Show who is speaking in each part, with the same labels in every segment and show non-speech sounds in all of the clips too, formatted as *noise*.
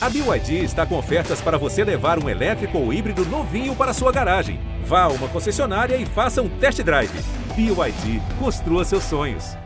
Speaker 1: A BYD está com ofertas para você levar um elétrico ou híbrido novinho para sua garagem. Vá a uma concessionária e faça um test drive. BYD, construa seus sonhos.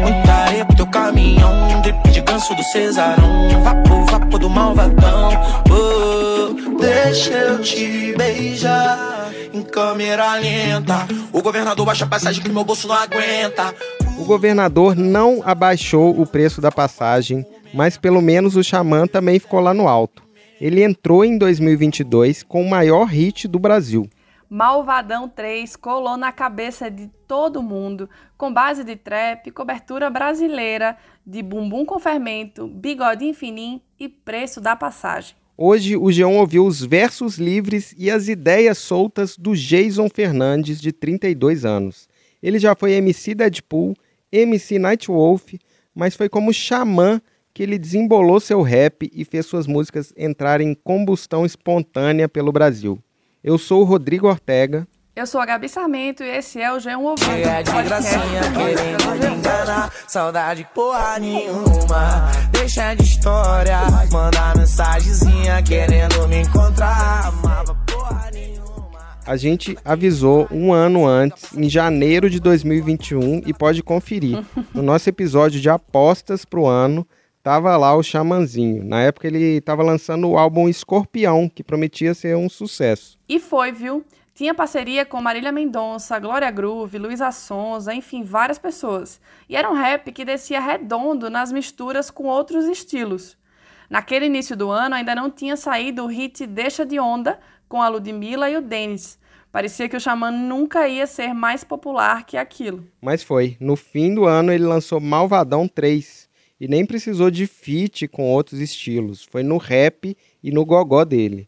Speaker 2: Muita areia pro teu caminhão, drip de ganso do Cesarão, vapo, vapo do malvadão. Oh, deixa eu te beijar em câmera lenta. O governador baixa a passagem que meu bolso não aguenta.
Speaker 3: O governador não abaixou o preço da passagem, mas pelo menos o Xamã também ficou lá no alto. Ele entrou em 2022 com o maior hit do Brasil.
Speaker 4: Malvadão 3 colou na cabeça de todo mundo, com base de trap, cobertura brasileira, de bumbum com fermento, bigodinho fininho e preço da passagem.
Speaker 3: Hoje o Geão ouviu os versos livres e as ideias soltas do Jason Fernandes, de 32 anos. Ele já foi MC Deadpool, MC Nightwolf, mas foi como xamã que ele desembolou seu rap e fez suas músicas entrarem em combustão espontânea pelo Brasil. Eu sou o Rodrigo Ortega.
Speaker 4: Eu sou a Gabi Sarmento e esse é o G1 Ouvido.
Speaker 2: Chega de gracinha querendo me enganar, saudade porra nenhuma. Deixa de história, manda mensagenzinha querendo me encontrar. Amava porra nenhuma.
Speaker 3: A gente avisou um ano antes, em janeiro de 2021, e pode conferir. No nosso episódio de apostas pro ano, tava lá o Xamanzinho. Na época ele tava lançando o álbum Escorpião, que prometia ser um sucesso.
Speaker 4: E foi, viu? Tinha parceria com Marília Mendonça, Glória Groove, Luísa Sonza, enfim, várias pessoas. E era um rap que descia redondo nas misturas com outros estilos. Naquele início do ano ainda não tinha saído o hit Deixa de Onda com a Ludmilla e o Denis. Parecia que o Xamã nunca ia ser mais popular que aquilo.
Speaker 3: Mas foi. No fim do ano ele lançou Malvadão 3 e nem precisou de feat com outros estilos. Foi no rap e no gogó dele.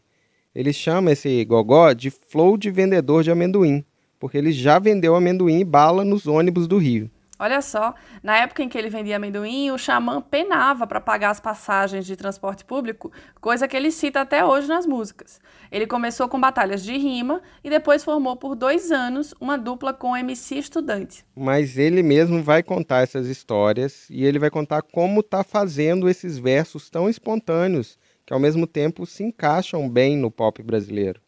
Speaker 3: Ele chama esse gogó de flow de vendedor de amendoim, porque ele já vendeu amendoim e bala nos ônibus do Rio.
Speaker 4: Olha só, na época em que ele vendia amendoim, o xamã penava para pagar as passagens de transporte público, coisa que ele cita até hoje nas músicas. Ele começou com batalhas de rima e depois formou por dois anos uma dupla com MC Estudante.
Speaker 3: Mas ele mesmo vai contar essas histórias e ele vai contar como tá fazendo esses versos tão espontâneos que ao mesmo tempo se encaixam bem no pop brasileiro.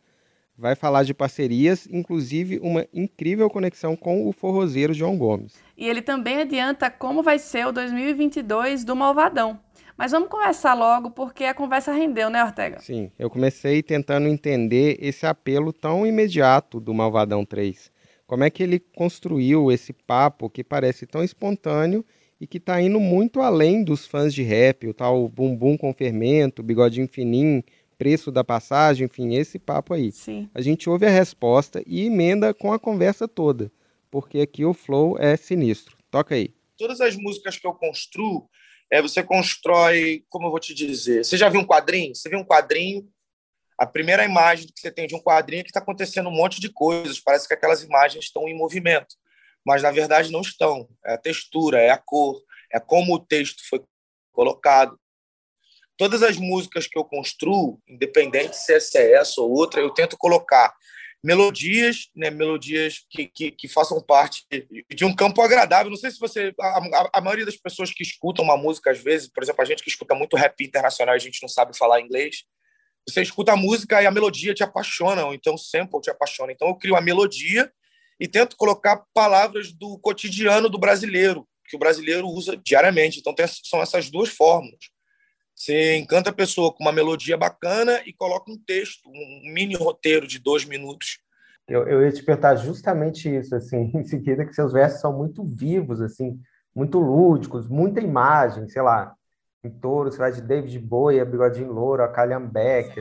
Speaker 3: Vai falar de parcerias, inclusive uma incrível conexão com o forrozeiro João Gomes.
Speaker 4: E ele também adianta como vai ser o 2022 do Malvadão. Mas vamos conversar logo, porque a conversa rendeu, né, Ortega?
Speaker 3: Sim, eu comecei tentando entender esse apelo tão imediato do Malvadão 3. Como é que ele construiu esse papo que parece tão espontâneo e que está indo muito além dos fãs de rap, o tal bumbum com fermento, bigodinho fininho, preço da passagem, enfim, esse papo aí.
Speaker 4: Sim.
Speaker 3: A gente ouve a resposta e emenda com a conversa toda, porque aqui o flow é sinistro. Toca aí.
Speaker 5: Todas as músicas que eu construo, é, você constrói, como eu vou te dizer, você já viu um quadrinho? Você viu um quadrinho, a primeira imagem que você tem de um quadrinho é que está acontecendo um monte de coisas, parece que aquelas imagens estão em movimento mas na verdade não estão. É a textura, é a cor, é como o texto foi colocado. Todas as músicas que eu construo, independente se é essa ou outra, eu tento colocar melodias, né, melodias que, que, que, façam parte de um campo agradável. Não sei se você. A, a, maioria das pessoas que escutam uma música, às vezes, por exemplo, a gente que escuta muito rap internacional, a gente não sabe falar inglês. Você escuta a música e a melodia te apaixona, ou então o sample te apaixona. Então eu crio a melodia e tento colocar palavras do cotidiano do brasileiro, que o brasileiro usa diariamente. Então, tem, são essas duas fórmulas. Você encanta a pessoa com uma melodia bacana e coloca um texto, um mini roteiro de dois minutos.
Speaker 3: Eu, eu ia te perguntar justamente isso, assim, *laughs* em seguida, que seus versos são muito vivos, assim, muito lúdicos, muita imagem, sei lá, em touro, você vai de David Bowie, a Bigodinho Louro, a Calhambeck.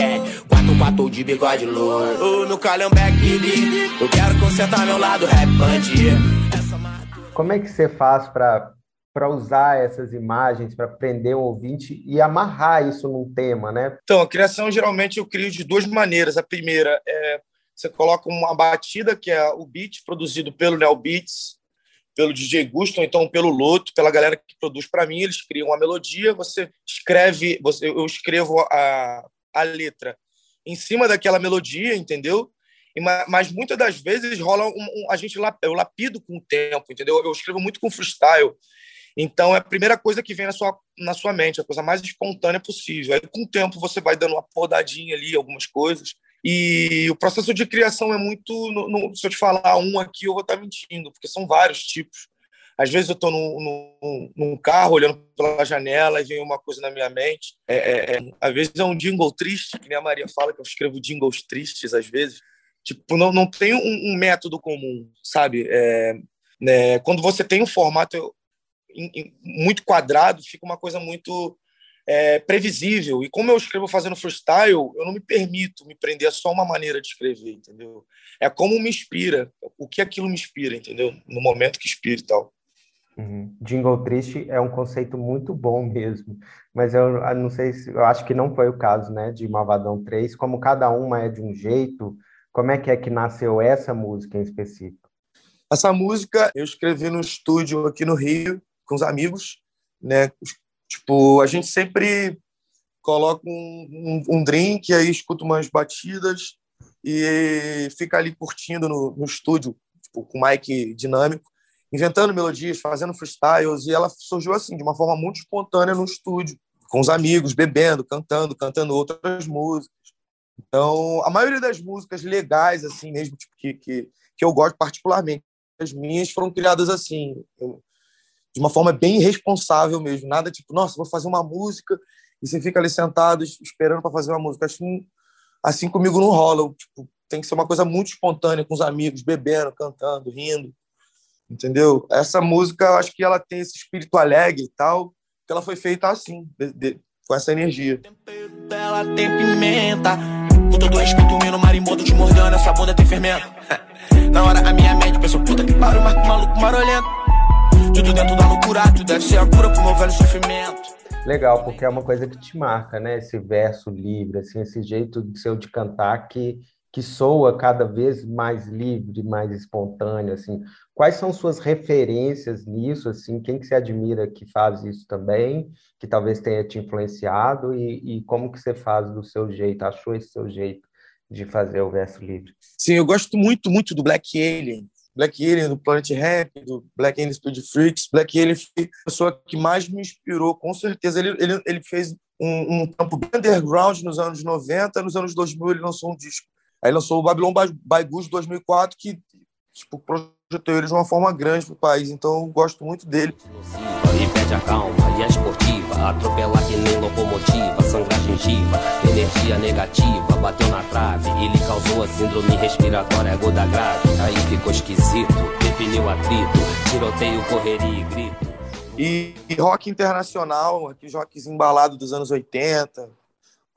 Speaker 2: É, quatro quatro de bigode louro, no Calhambeck, eu quero consertar meu lado rap bandido.
Speaker 3: Como é que você faz para para usar essas imagens para prender o ouvinte e amarrar isso num tema, né?
Speaker 5: Então, a criação geralmente eu crio de duas maneiras. A primeira é você coloca uma batida que é o beat produzido pelo Neo Beats, pelo DJ Gusto, ou então pelo Loto, pela galera que produz para mim, eles criam a melodia, você escreve, você, eu escrevo a, a letra em cima daquela melodia, entendeu? E, mas muitas das vezes rola um, um, a gente eu lapido com o tempo, entendeu? Eu escrevo muito com freestyle. Então, é a primeira coisa que vem na sua, na sua mente, a coisa mais espontânea possível. Aí, com o tempo, você vai dando uma podadinha ali, algumas coisas. E o processo de criação é muito. No, no, se eu te falar um aqui, eu vou estar mentindo, porque são vários tipos. Às vezes eu estou num, num, carro olhando pela janela e vem uma coisa na minha mente. É, é, é, às vezes é um jingle triste, que nem a Maria fala, que eu escrevo jingles tristes às vezes. Tipo, não, não tem um, um método comum, sabe? É, né, quando você tem um formato muito quadrado, fica uma coisa muito é, previsível. E como eu escrevo fazendo freestyle, eu não me permito me prender a só uma maneira de escrever, entendeu? É como me inspira, o que aquilo me inspira, entendeu? No momento que inspira e tal.
Speaker 3: Uhum. Jingle triste é um conceito muito bom mesmo, mas eu, eu, não sei se eu acho que não foi o caso, né, de Malvadão 3, como cada uma é de um jeito, como é que é que nasceu essa música em específico?
Speaker 5: Essa música eu escrevi no estúdio aqui no Rio com os amigos, né? Tipo, a gente sempre coloca um, um, um drink, aí escuta umas batidas e fica ali curtindo no, no estúdio, tipo, com mic dinâmico, inventando melodias, fazendo freestyles, e ela surgiu assim, de uma forma muito espontânea no estúdio, com os amigos, bebendo, cantando, cantando outras músicas. Então, a maioria das músicas legais, assim mesmo, tipo, que, que, que eu gosto particularmente, as minhas foram criadas assim, eu, de uma forma bem responsável mesmo. Nada tipo, nossa, vou fazer uma música e você fica ali sentado esperando para fazer uma música. Assim, assim comigo não rola. Tipo, tem que ser uma coisa muito espontânea com os amigos, bebendo, cantando, rindo. Entendeu? Essa música, eu acho que ela tem esse espírito alegre e tal, que ela foi feita assim, de, de, com essa energia.
Speaker 2: Ela tem pimenta, com todo respeito, meu marimbondo te mordendo, essa bunda tem fermento. *laughs* Na hora a minha mente pensou, puta que pariu, marco maluco marolento. Tudo dentro da loucura, tu deve ser a cura pro meu velho sofrimento.
Speaker 3: Legal, porque é uma coisa que te marca, né? Esse verso livre, assim, esse jeito de seu de cantar que, que soa cada vez mais livre, mais espontâneo, assim. Quais são suas referências nisso, assim? Quem que você admira que faz isso também, que talvez tenha te influenciado e, e como que você faz do seu jeito, achou esse seu jeito de fazer o verso livre?
Speaker 5: Sim, eu gosto muito, muito do Black Alien, Black Alien, do Planet Rap, do Black Alien Speed Freaks. Black Alien foi a pessoa que mais me inspirou, com certeza. Ele, ele, ele fez um, um campo bem underground nos anos 90, nos anos 2000 ele lançou um disco. Aí lançou o Babylon by Goose 2004, que tipo, projetou ele de uma forma grande para o país. Então, eu gosto muito dele.
Speaker 6: E pede a calma e a esportiva, atropelar que nem locomotiva, sangrar gengiva, energia negativa, bateu na trave e lhe causou a síndrome respiratória aguda grave. Aí ficou esquisito, definiu atrito, tiroteio, correria e grito.
Speaker 5: E, e rock internacional, aquele rock embalado dos anos 80,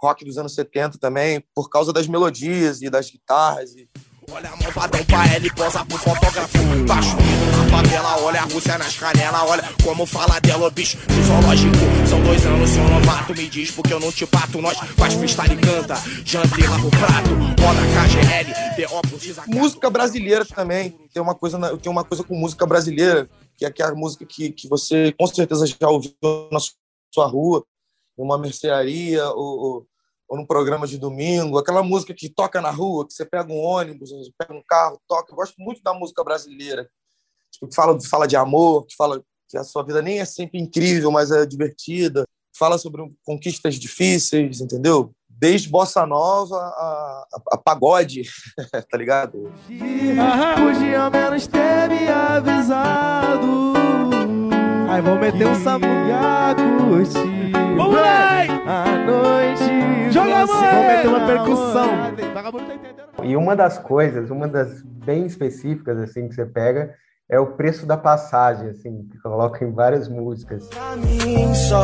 Speaker 5: rock dos anos 70 também, por causa das melodias e das guitarras e Olha a malvadão pra ele, posa pro fotógrafo. Baixo na favela, olha a Rússia nas canelas Olha como fala dela, bicho. Fisiológico São dois anos, seu novato. Me diz porque eu não te bato Nós faz freestyle e canta. Jantei, lava o prato Roda KGL, DO Música brasileira também. Tem uma coisa, eu tenho uma coisa com música brasileira Que é aquela música que, que você com certeza já ouviu na sua rua Uma mercearia ou ou num programa de domingo, aquela música que toca na rua, que você pega um ônibus, pega um carro, toca. Eu gosto muito da música brasileira, tipo, que fala, fala de amor, que fala que a sua vida nem é sempre incrível, mas é divertida. Fala sobre conquistas difíceis, entendeu? Desde bossa nova a, a, a pagode, *laughs* tá ligado?
Speaker 2: Podia menos ter me avisado. Aí vou meter um sabuga curtir. Vamos lá! A noite. Meter uma percussão.
Speaker 3: E uma das coisas, uma das bem específicas assim que você pega é o preço da passagem, assim, que coloca em várias músicas.
Speaker 2: Pra mim, só,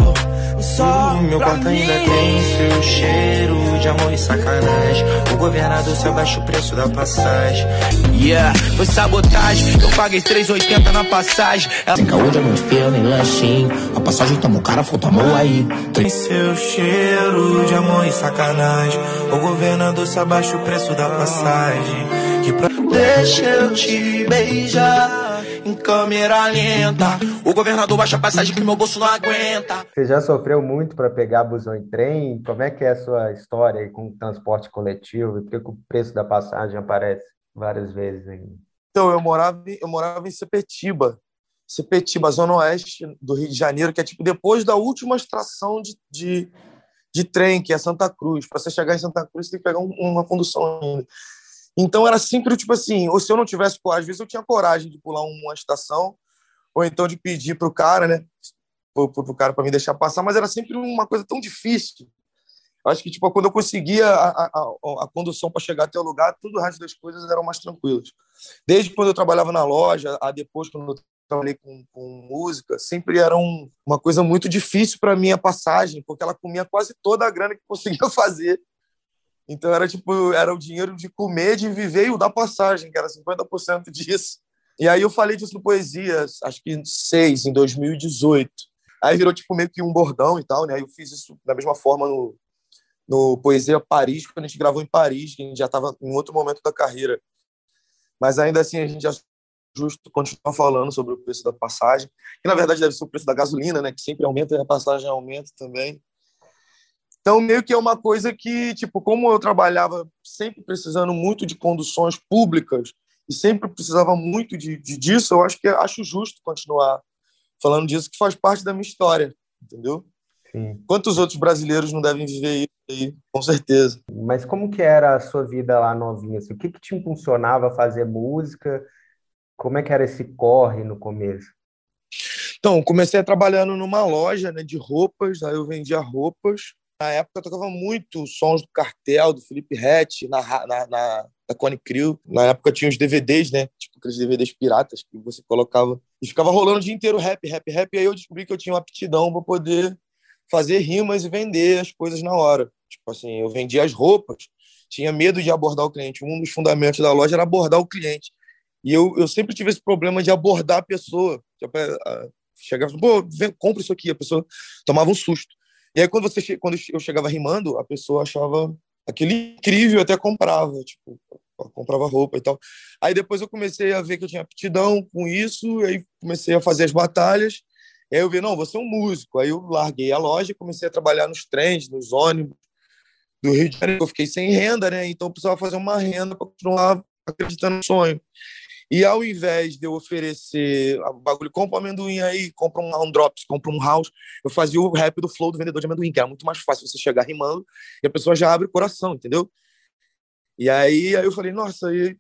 Speaker 2: só meu quarto ainda tem seu cheiro de amor e sacanagem. O governador se abaixa o preço da passagem. Yeah, foi sabotagem. Eu paguei 3,80 na passagem. Ela... Caô de amor feio nem lanchinho. A passagem tomou cara, falta amor aí. Tem seu cheiro de amor e sacanagem. O governador se abaixa o preço da passagem. Que pra... Deixa eu te beijar em câmera lenta. O governador baixa a passagem que meu bolso não aguenta.
Speaker 3: Você já sofreu muito para pegar busão e trem? Como é que é a sua história com o transporte coletivo? E por que o preço da passagem aparece várias vezes aí?
Speaker 5: Então, eu morava, eu morava em Sepetiba. Sepetiba, Zona Oeste do Rio de Janeiro, que é tipo depois da última estação de, de, de trem, que é Santa Cruz. Para você chegar em Santa Cruz, você tem que pegar um, uma condução ainda. Então era sempre tipo assim, ou se eu não tivesse, às vezes eu tinha coragem de pular uma estação, ou então de pedir para o cara, né, para o cara para me deixar passar, mas era sempre uma coisa tão difícil. Acho que tipo quando eu conseguia a, a, a condução para chegar até o lugar, tudo o resto das coisas eram mais tranquilas. Desde quando eu trabalhava na loja, a depois quando eu trabalhei com, com música, sempre era um, uma coisa muito difícil para mim a passagem, porque ela comia quase toda a grana que conseguia *laughs* fazer. Então era tipo, era o dinheiro de comer, de viver e o da passagem, que era 50% disso. E aí eu falei disso no Poesia, acho que seis, em 2018. Aí virou tipo meio que um bordão e tal, né? Eu fiz isso da mesma forma no, no Poesia Paris, quando a gente gravou em Paris, que a gente já estava em outro momento da carreira. Mas ainda assim a gente já justo continuar falando sobre o preço da passagem, que na verdade deve ser o preço da gasolina, né, que sempre aumenta e a passagem aumenta também. Então, meio que é uma coisa que, tipo, como eu trabalhava sempre precisando muito de conduções públicas e sempre precisava muito de, de disso, eu acho que acho justo continuar falando disso, que faz parte da minha história, entendeu? Sim. Quantos outros brasileiros não devem viver isso aí, com certeza.
Speaker 3: Mas como que era a sua vida lá novinha? Assim? O que, que te impulsionava a fazer música? Como é que era esse corre no começo?
Speaker 5: Então, comecei trabalhando numa loja né, de roupas, aí eu vendia roupas. Na época eu tocava muito sons do Cartel, do Felipe Rett, na, na, na, na Cone Crew. Na época tinha os DVDs, né? Tipo aqueles DVDs piratas que você colocava. E ficava rolando o dia inteiro rap, rap, rap. E aí eu descobri que eu tinha uma aptidão para poder fazer rimas e vender as coisas na hora. Tipo assim, eu vendia as roupas, tinha medo de abordar o cliente. Um dos fundamentos da loja era abordar o cliente. E eu, eu sempre tive esse problema de abordar a pessoa. Tipo, chegava, pô, vem, compra isso aqui. A pessoa tomava um susto. E aí, quando, você, quando eu chegava rimando, a pessoa achava aquilo incrível, até comprava. Tipo, comprava roupa e tal. Aí depois eu comecei a ver que eu tinha aptidão com isso, aí comecei a fazer as batalhas. Aí eu vi, não, você é um músico. Aí eu larguei a loja e comecei a trabalhar nos trens, nos ônibus do Rio de Janeiro. Eu fiquei sem renda, né? Então eu precisava fazer uma renda para continuar acreditando no sonho. E ao invés de eu oferecer bagulho, compra um amendoim aí, compra um, um drops, compra um house, eu fazia o rap do flow do vendedor de amendoim, que era muito mais fácil você chegar rimando e a pessoa já abre o coração, entendeu? E aí, aí eu falei, nossa, e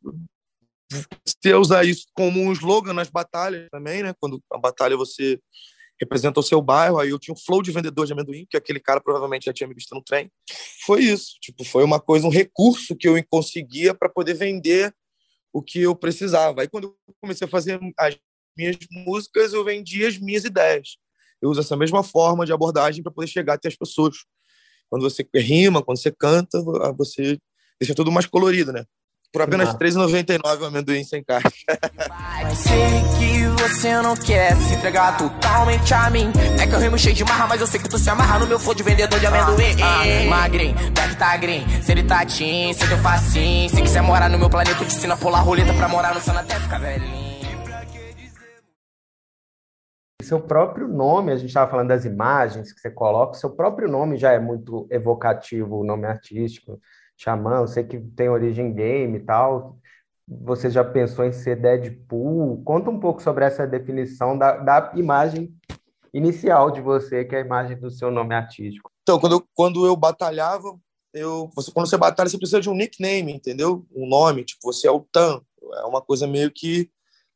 Speaker 5: você usar isso como um slogan nas batalhas também, né? Quando a batalha você representa o seu bairro, aí eu tinha um flow de vendedor de amendoim, que aquele cara provavelmente já tinha me visto no trem. Foi isso, tipo, foi uma coisa, um recurso que eu conseguia para poder vender o que eu precisava. Aí, quando eu comecei a fazer as minhas músicas, eu vendia as minhas ideias. Eu uso essa mesma forma de abordagem para poder chegar até as pessoas. Quando você rima, quando você canta, você deixa tudo mais colorido, né? Por apenas R$3,99 o amendoim sem caixa. *laughs*
Speaker 2: sei que você não quer se entregar totalmente a mim. É que eu rimo cheio de marra, mas eu sei que tu se amarra no meu flow de vendedor de amendoim. Ah, ah, magrinho, deve tá green. Se ele tá teen, se eu facinho. Se quiser morar no meu planeta, eu te ensino a pular roleta pra morar no céu até ficar velhinho.
Speaker 3: Seu próprio nome, a gente estava falando das imagens que você coloca, seu próprio nome já é muito evocativo, o nome artístico. Xamã, eu sei que tem origem game e tal. Você já pensou em ser Deadpool? Conta um pouco sobre essa definição da, da imagem inicial de você, que é a imagem do seu nome artístico.
Speaker 5: Então, quando eu, quando eu batalhava, eu, você, quando você batalha, você precisa de um nickname, entendeu? Um nome, tipo, você é o Tan. É uma coisa meio que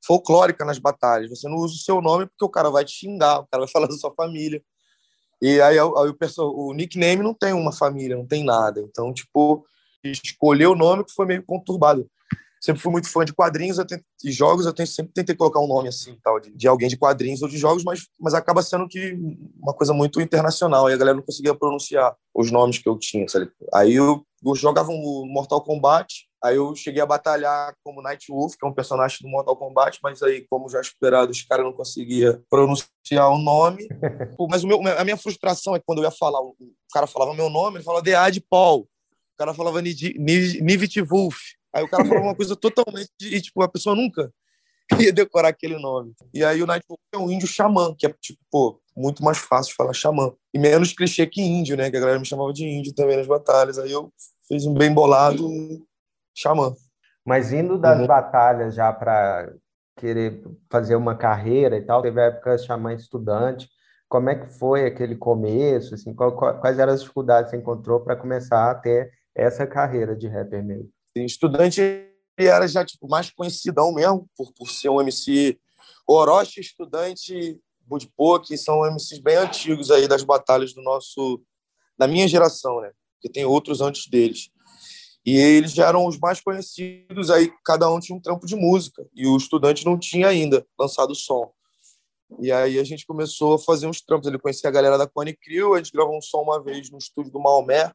Speaker 5: folclórica nas batalhas. Você não usa o seu nome porque o cara vai te xingar, o cara vai *laughs* falar da sua família. E aí, aí o, o nickname não tem uma família, não tem nada. Então, tipo, escolher o nome que foi meio conturbado. Sempre fui muito fã de quadrinhos e jogos, eu sempre tentei colocar um nome assim, tal, de, de, alguém de quadrinhos ou de jogos, mas, mas acaba sendo que uma coisa muito internacional, e a galera não conseguia pronunciar os nomes que eu tinha. Sabe? Aí eu, eu jogava um Mortal Kombat, Aí eu cheguei a batalhar como Nightwolf, que é um personagem do Mortal Kombat, mas aí, como já esperado, os caras não conseguiam pronunciar o nome. *laughs* mas o meu, a minha frustração é que quando eu ia falar, o cara falava meu nome, ele falava Dead Paul. O cara falava Nivit Wolf. Aí o cara falava uma coisa totalmente. E, tipo, a pessoa nunca *laughs* ia decorar aquele nome. E aí o Nightwolf é um índio xamã, que é, tipo, pô, muito mais fácil falar xamã. E menos clichê que índio, né? Que a galera me chamava de índio também nas batalhas. Aí eu fiz um bem bolado Xamã.
Speaker 3: Mas indo das uhum. batalhas já para querer fazer uma carreira e tal, teve a época de chamar estudante. Como é que foi aquele começo? Assim, qual, quais eram as dificuldades que você encontrou para começar a ter essa carreira de rapper mesmo?
Speaker 5: Estudante era já tipo, mais conhecidão mesmo, por, por ser um MC Orochi, estudante, Budipô, que são MCs bem antigos aí das batalhas do nosso, da minha geração, né? Porque tem outros antes deles. E eles já eram os mais conhecidos, aí cada um tinha um trampo de música, e o estudante não tinha ainda lançado o som. E aí a gente começou a fazer uns trampos. Ele conhecia a galera da Cone Crew, a gente gravou um som uma vez no estúdio do Maomé,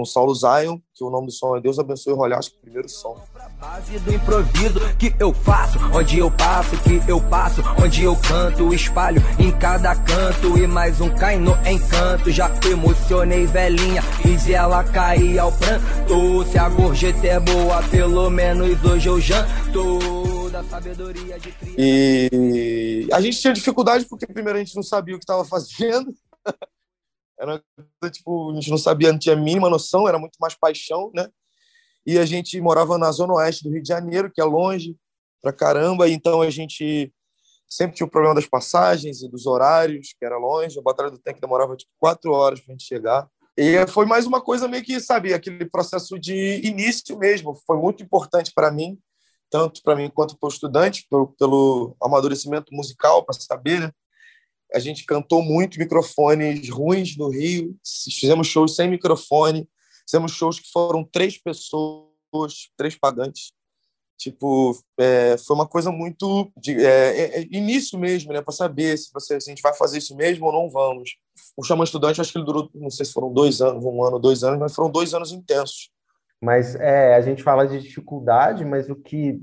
Speaker 5: com Saulo Zion, que o nome do som é Deus Abençoe o Rolê, acho que o primeiro som.
Speaker 2: Base do improviso que eu faço, onde eu passo, que eu passo, onde eu canto, espalho em cada canto e mais um cai no encanto. Já emocionei velhinha, fiz ela cair ao pranto. Se a gorjeta é boa, pelo menos hoje eu janto. Da sabedoria de criança.
Speaker 5: E a gente tinha dificuldade porque primeiro a gente não sabia o que estava fazendo. *laughs* Era tipo, a gente não sabia, não tinha a mínima noção, era muito mais paixão, né? E a gente morava na zona oeste do Rio de Janeiro, que é longe pra caramba, então a gente sempre tinha o problema das passagens e dos horários, que era longe. A Batalha do Tanque demorava tipo quatro horas para a gente chegar. E foi mais uma coisa meio que, sabe, aquele processo de início mesmo. Foi muito importante para mim, tanto para mim quanto para o estudante, pelo, pelo amadurecimento musical, para saber, né? A gente cantou muito microfones ruins no Rio, fizemos shows sem microfone, fizemos shows que foram três pessoas, três pagantes. Tipo, é, foi uma coisa muito de é, é, é início mesmo, né, para saber se, você, se a gente vai fazer isso mesmo ou não vamos. O Chama Estudante, acho que ele durou, não sei se foram dois anos, um ano, dois anos, mas foram dois anos intensos.
Speaker 3: Mas é, a gente fala de dificuldade, mas o que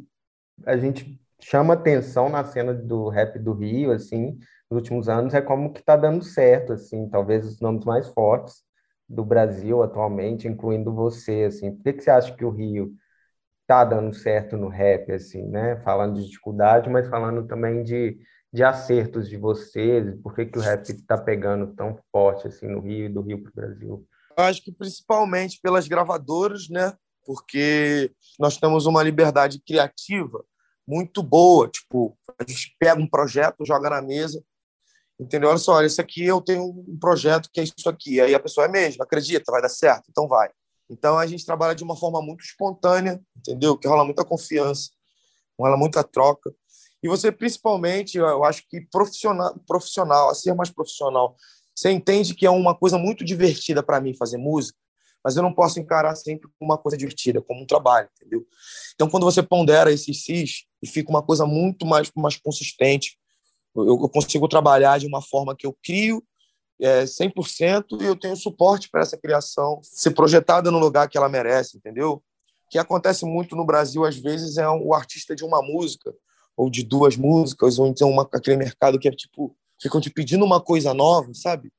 Speaker 3: a gente chama atenção na cena do rap do Rio, assim, nos últimos anos é como que está dando certo, assim, talvez os nomes mais fortes do Brasil atualmente, incluindo você, assim. Por que, que você acha que o Rio está dando certo no rap, assim, né? Falando de dificuldade, mas falando também de, de acertos de vocês, por que, que o rap está pegando tão forte, assim, no Rio e do Rio para o Brasil?
Speaker 5: Eu acho que principalmente pelas gravadoras, né? Porque nós temos uma liberdade criativa muito boa. Tipo, a gente pega um projeto, joga na mesa, Entendeu? Olha só, olha, isso aqui eu tenho um projeto que é isso aqui. Aí a pessoa é mesmo, acredita, vai dar certo, então vai. Então a gente trabalha de uma forma muito espontânea, entendeu? Que rola muita confiança, rola muita troca. E você, principalmente, eu acho que profissional, profissional, a ser mais profissional, você entende que é uma coisa muito divertida para mim fazer música, mas eu não posso encarar sempre como uma coisa divertida, como um trabalho, entendeu? Então, quando você pondera esses cis e fica uma coisa muito mais, mais consistente, eu, consigo trabalhar de uma forma que eu crio é, 100% e eu tenho suporte para essa criação ser projetada no lugar que ela merece, entendeu? O que acontece muito no Brasil, às vezes, é o artista de uma música, ou de duas músicas, ou então uma, aquele mercado que é tipo, ficam te pedindo uma coisa nova, sabe?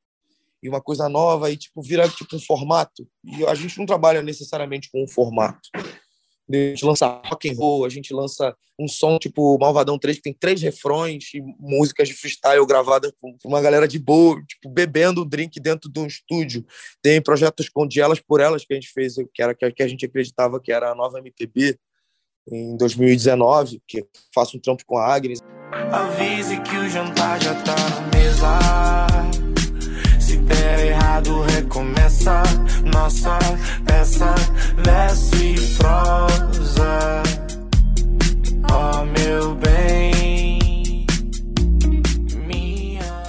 Speaker 5: E uma coisa nova e tipo vira tipo um formato. E a gente não trabalha necessariamente com um formato. A gente lança rock and roll, a gente lança um som tipo Malvadão 3, que tem três refrões e músicas de freestyle gravadas por uma galera de boa, tipo, bebendo um drink dentro de um estúdio. Tem projetos com Elas por Elas que a gente fez, que era que a gente acreditava que era a nova MPB em 2019, que faço um trampo com a Agnes.
Speaker 2: Avise que o jantar já tá na mesa der errado, recomeça. Nossa peça, verso e prosa. Oh, meu bem. Minha...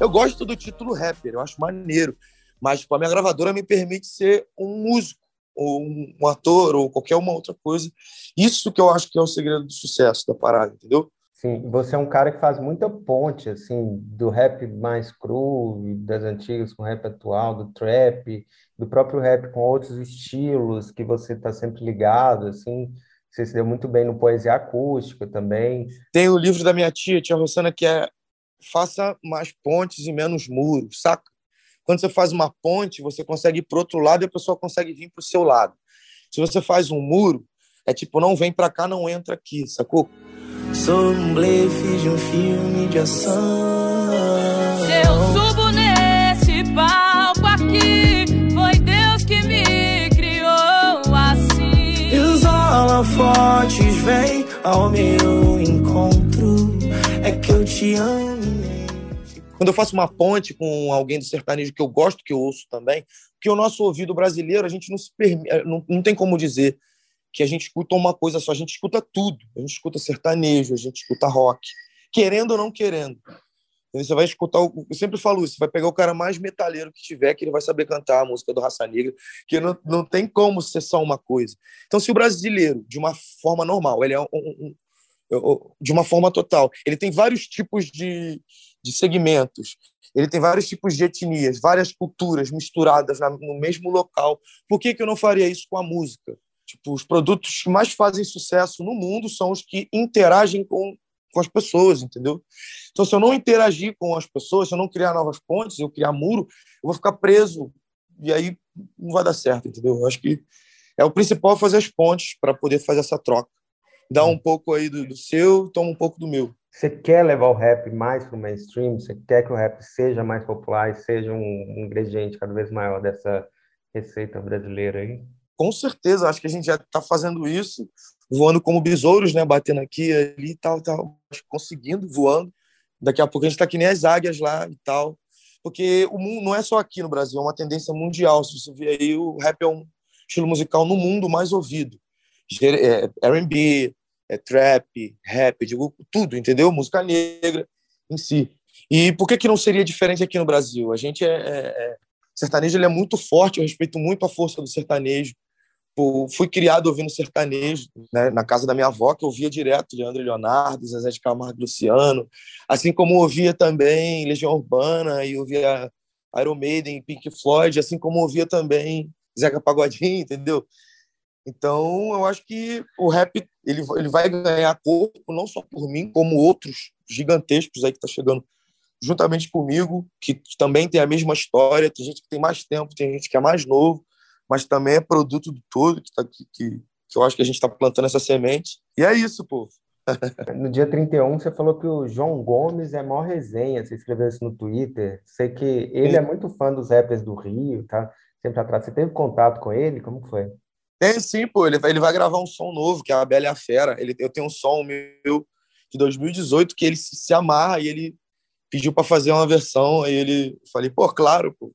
Speaker 5: Eu gosto do título rapper, eu acho maneiro. Mas tipo, a minha gravadora me permite ser um músico, ou um ator, ou qualquer uma outra coisa. Isso que eu acho que é o segredo do sucesso da parada, entendeu?
Speaker 3: Sim, você é um cara que faz muita ponte, assim, do rap mais cru, das antigas com o rap atual, do trap, do próprio rap com outros estilos que você está sempre ligado, assim. Você se deu muito bem no poesia acústica também.
Speaker 5: Tem o livro da minha tia, tia Rossana, que é Faça mais pontes e menos muros, saca? Quando você faz uma ponte, você consegue ir para outro lado e a pessoa consegue vir para o seu lado. Se você faz um muro, é tipo, não vem para cá, não entra aqui, sacou?
Speaker 2: Sou um blefe de um filme de ação.
Speaker 7: Se eu subo nesse palco aqui, foi Deus que me criou assim.
Speaker 2: E os holofotes vêm ao meu encontro. É que eu te amo.
Speaker 5: Quando eu faço uma ponte com alguém do sertanejo que eu gosto, que eu ouço também, porque o nosso ouvido brasileiro, a gente não se permite, eh, não, não tem como dizer que a gente escuta uma coisa só, a gente escuta tudo. A gente escuta sertanejo, a gente escuta rock, querendo ou não querendo. Você vai escutar, eu sempre falo isso, vai pegar o cara mais metalheiro que tiver, que ele vai saber cantar a música do Raça Negra, que não, não tem como ser só uma coisa. Então, se o brasileiro, de uma forma normal, ele é um, um, um, de uma forma total, ele tem vários tipos de, de segmentos, ele tem vários tipos de etnias, várias culturas misturadas na, no mesmo local. Por que, que eu não faria isso com a música? Tipo, os produtos que mais fazem sucesso no mundo são os que interagem com com as pessoas, entendeu? Então, se eu não interagir com as pessoas, se eu não criar novas pontes, eu criar muro, eu vou ficar preso e aí não vai dar certo, entendeu? Eu acho que é o principal fazer as pontes para poder fazer essa troca. Dar um pouco aí do, do seu, toma um pouco do meu.
Speaker 3: Você quer levar o rap mais para o mainstream? Você quer que o rap seja mais popular e seja um ingrediente cada vez maior dessa receita brasileira aí?
Speaker 5: Com certeza, acho que a gente já está fazendo isso voando como besouros, né? Batendo aqui, ali e tal, tal, conseguindo, voando. Daqui a pouco a gente está que nem as águias lá e tal. Porque o mundo não é só aqui no Brasil, é uma tendência mundial. Se você ver aí, o rap é um estilo musical no mundo mais ouvido. É R&B, é trap, rap, digo tudo, entendeu? Música negra em si. E por que que não seria diferente aqui no Brasil? A gente é, é, é sertanejo ele é muito forte, eu respeito muito a força do sertanejo tipo, fui criado ouvindo sertanejo, né? na casa da minha avó, que eu ouvia direto Leandro Leonardo, Zezé de Camargo Luciano, assim como ouvia também Legião Urbana e ouvia Iron Maiden, Pink Floyd, assim como ouvia também Zeca Pagodinho, *laughs* entendeu? Então, eu acho que o rap ele, ele vai ganhar corpo não só por mim, como outros gigantescos aí que tá chegando juntamente comigo, que também tem a mesma história, tem gente que tem mais tempo, tem gente que é mais novo, mas também é produto do todo que, tá, que, que, que eu acho que a gente está plantando essa semente. E é isso, povo. *laughs*
Speaker 3: no dia 31, você falou que o João Gomes é maior resenha, você escreveu isso no Twitter. Sei que ele Sim. é muito fã dos rappers do Rio, tá? Sempre atrás. Você teve contato com ele? Como foi?
Speaker 5: Tem sim, pô. Ele vai, ele vai gravar um som novo, que é a Bela e a Fera. Ele, eu tenho um som meu de 2018 que ele se, se amarra e ele pediu para fazer uma versão. Aí ele falei, pô, claro, pô.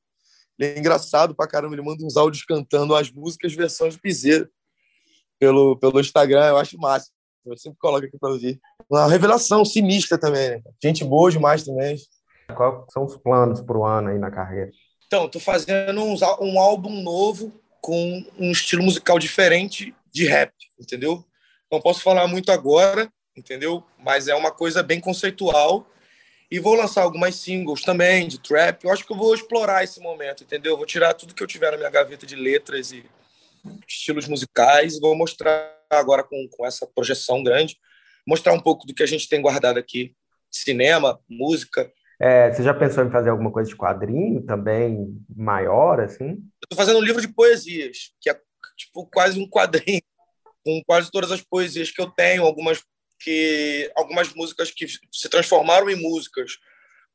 Speaker 5: Ele é engraçado pra caramba, ele manda uns áudios cantando as músicas versões piseiro pelo, pelo Instagram, eu acho massa. Eu sempre coloco aqui para ouvir. Uma revelação sinistra também, né? Gente boa demais também.
Speaker 3: Quais são os planos para o ano aí na carreira?
Speaker 5: Então, tô fazendo uns, um álbum novo com um estilo musical diferente de rap, entendeu? Não posso falar muito agora, entendeu? Mas é uma coisa bem conceitual e vou lançar algumas singles também de trap. Eu acho que eu vou explorar esse momento, entendeu? Vou tirar tudo que eu tiver na minha gaveta de letras e estilos musicais e vou mostrar agora com, com essa projeção grande, mostrar um pouco do que a gente tem guardado aqui. Cinema, música.
Speaker 3: É, você já pensou em fazer alguma coisa de quadrinho também, maior, assim?
Speaker 5: Eu tô fazendo um livro de poesias, que é tipo quase um quadrinho, com quase todas as poesias que eu tenho, algumas que algumas músicas que se transformaram em músicas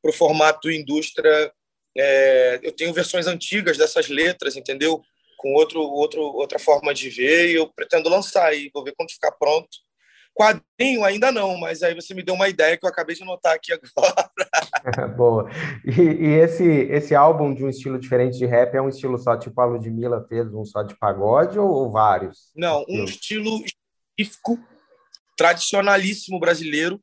Speaker 5: para o formato indústria. É, eu tenho versões antigas dessas letras, entendeu? Com outro, outro, outra forma de ver e eu pretendo lançar aí, vou ver quando ficar pronto. Quadrinho ainda não, mas aí você me deu uma ideia que eu acabei de notar aqui agora. *laughs*
Speaker 3: Boa. E, e, esse, esse álbum de um estilo diferente de rap é um estilo só, tipo a Ludmilla fez, um só de pagode ou, ou vários?
Speaker 5: Não, um estilo específico tradicionalíssimo brasileiro.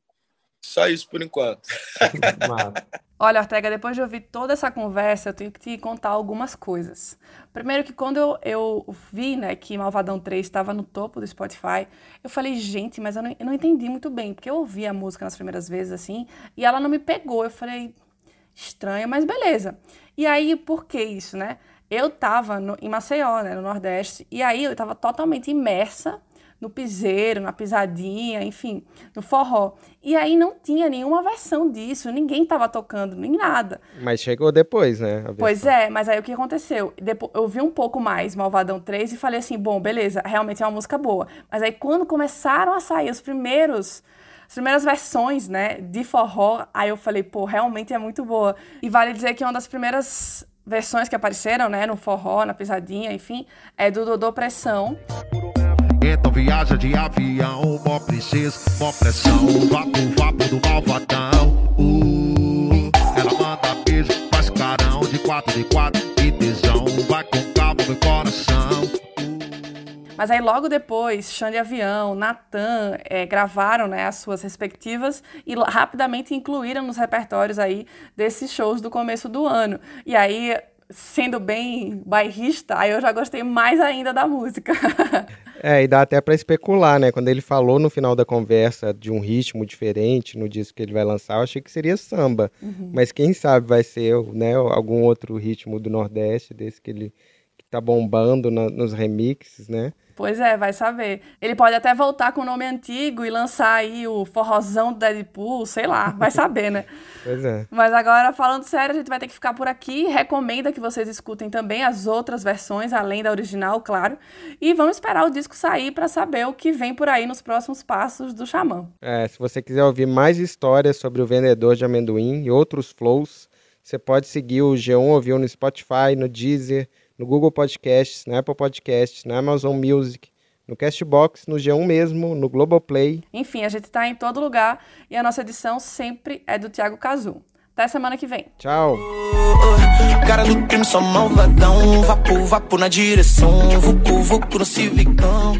Speaker 5: Só isso por enquanto. *laughs*
Speaker 4: Olha, Ortega, depois de ouvir toda essa conversa, eu tenho que te contar algumas coisas. Primeiro que quando eu, eu vi né, que Malvadão 3 estava no topo do Spotify, eu falei, gente, mas eu não, eu não entendi muito bem, porque eu ouvi a música nas primeiras vezes assim, e ela não me pegou. Eu falei, estranha, mas beleza. E aí, por que isso, né? Eu tava no, em Maceió, né, no Nordeste, e aí eu tava totalmente imersa no piseiro, na pisadinha, enfim, no forró. E aí não tinha nenhuma versão disso, ninguém estava tocando, nem nada.
Speaker 3: Mas chegou depois, né?
Speaker 4: Pois é, mas aí o que aconteceu? Depois, eu vi um pouco mais Malvadão 3 e falei assim, bom, beleza, realmente é uma música boa. Mas aí quando começaram a sair os primeiros as primeiras versões, né, de forró, aí eu falei, pô, realmente é muito boa. E vale dizer que uma das primeiras versões que apareceram, né, no forró, na pisadinha, enfim, é do Dodô Pressão.
Speaker 8: Então viaja de avião, mó princesa, mó pressão. Vapo, vapo do malvadão. Uh, ela manda beijo, faz carão de quatro de quatro. Que tesão, vai com calma meu coração.
Speaker 4: Mas aí logo depois, Xande Avião, Natan é, gravaram né, as suas respectivas e rapidamente incluíram nos repertórios aí desses shows do começo do ano. E aí, sendo bem bairrista, aí eu já gostei mais ainda da música. *laughs*
Speaker 3: É, e dá até para especular, né? Quando ele falou no final da conversa de um ritmo diferente no disco que ele vai lançar, eu achei que seria samba. Uhum. Mas quem sabe vai ser né, algum outro ritmo do Nordeste, desse que ele que tá bombando na, nos remixes, né?
Speaker 4: Pois é, vai saber. Ele pode até voltar com o nome antigo e lançar aí o forrozão do Deadpool, sei lá, vai saber, né? *laughs*
Speaker 3: pois é.
Speaker 4: Mas agora, falando sério, a gente vai ter que ficar por aqui. Recomenda que vocês escutem também as outras versões, além da original, claro. E vamos esperar o disco sair para saber o que vem por aí nos próximos passos do Xamã.
Speaker 3: É, se você quiser ouvir mais histórias sobre o vendedor de amendoim e outros flows, você pode seguir o G1 Ouviu no Spotify, no Deezer, no Google Podcasts, na Apple Podcasts, na Amazon Music, no Castbox, no G1 mesmo, no Globoplay.
Speaker 4: Enfim, a gente está em todo lugar e a nossa edição sempre é do Thiago Cazu. Até semana que vem.
Speaker 3: Tchau.
Speaker 2: Cara do crime, só malvadão. Vapo, vapo na direção. Vucu, vucu no civicão.